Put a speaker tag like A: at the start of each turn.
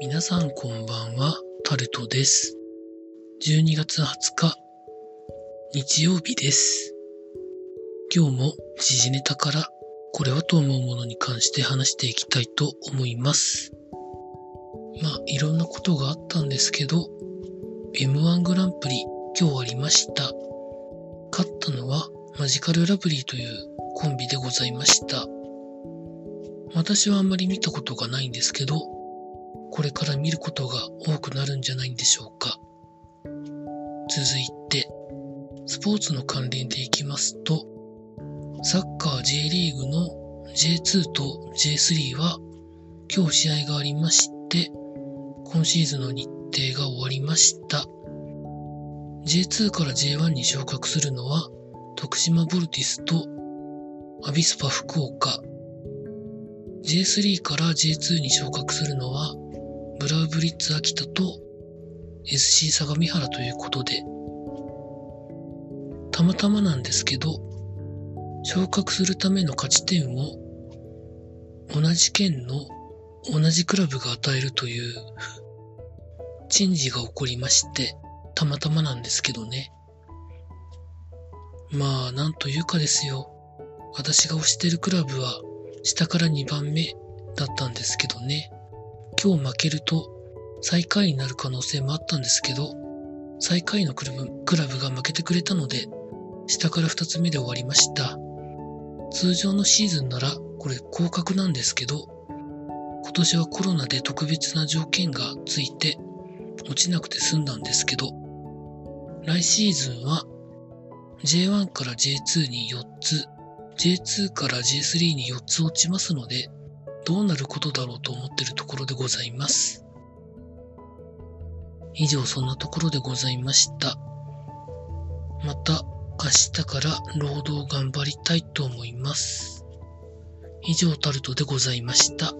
A: 皆さんこんばんは、タルトです。12月20日、日曜日です。今日も時事ネタからこれはと思うものに関して話していきたいと思います。まあ、いろんなことがあったんですけど、M1 グランプリ今日ありました。勝ったのはマジカルラブリーというコンビでございました。私はあんまり見たことがないんですけど、これから見ることが多くなるんじゃないんでしょうか。続いて、スポーツの関連でいきますと、サッカー J リーグの J2 と J3 は今日試合がありまして、今シーズンの日程が終わりました。J2 から J1 に昇格するのは、徳島ボルティスとアビスパ福岡。J3 から J2 に昇格するのは、ブラウブリッツ秋田と SC 相模原ということで、たまたまなんですけど、昇格するための勝ち点を同じ県の同じクラブが与えるというチェンジが起こりまして、たまたまなんですけどね。まあ、なんというかですよ。私が推してるクラブは下から2番目だったんですけどね。今日負けると最下位になる可能性もあったんですけど、最下位のクラブクラブが負けてくれたので、下から2つ目で終わりました。通常のシーズンならこれ降格なんですけど、今年はコロナで特別な条件がついて落ちなくて済んだんですけど、来シーズンは J1 から J2 に4つ、J2 から J3 に4つ落ちますので、どうなることだろうと思ってるところでございます。以上そんなところでございました。また明日から労働頑張りたいと思います。以上タルトでございました。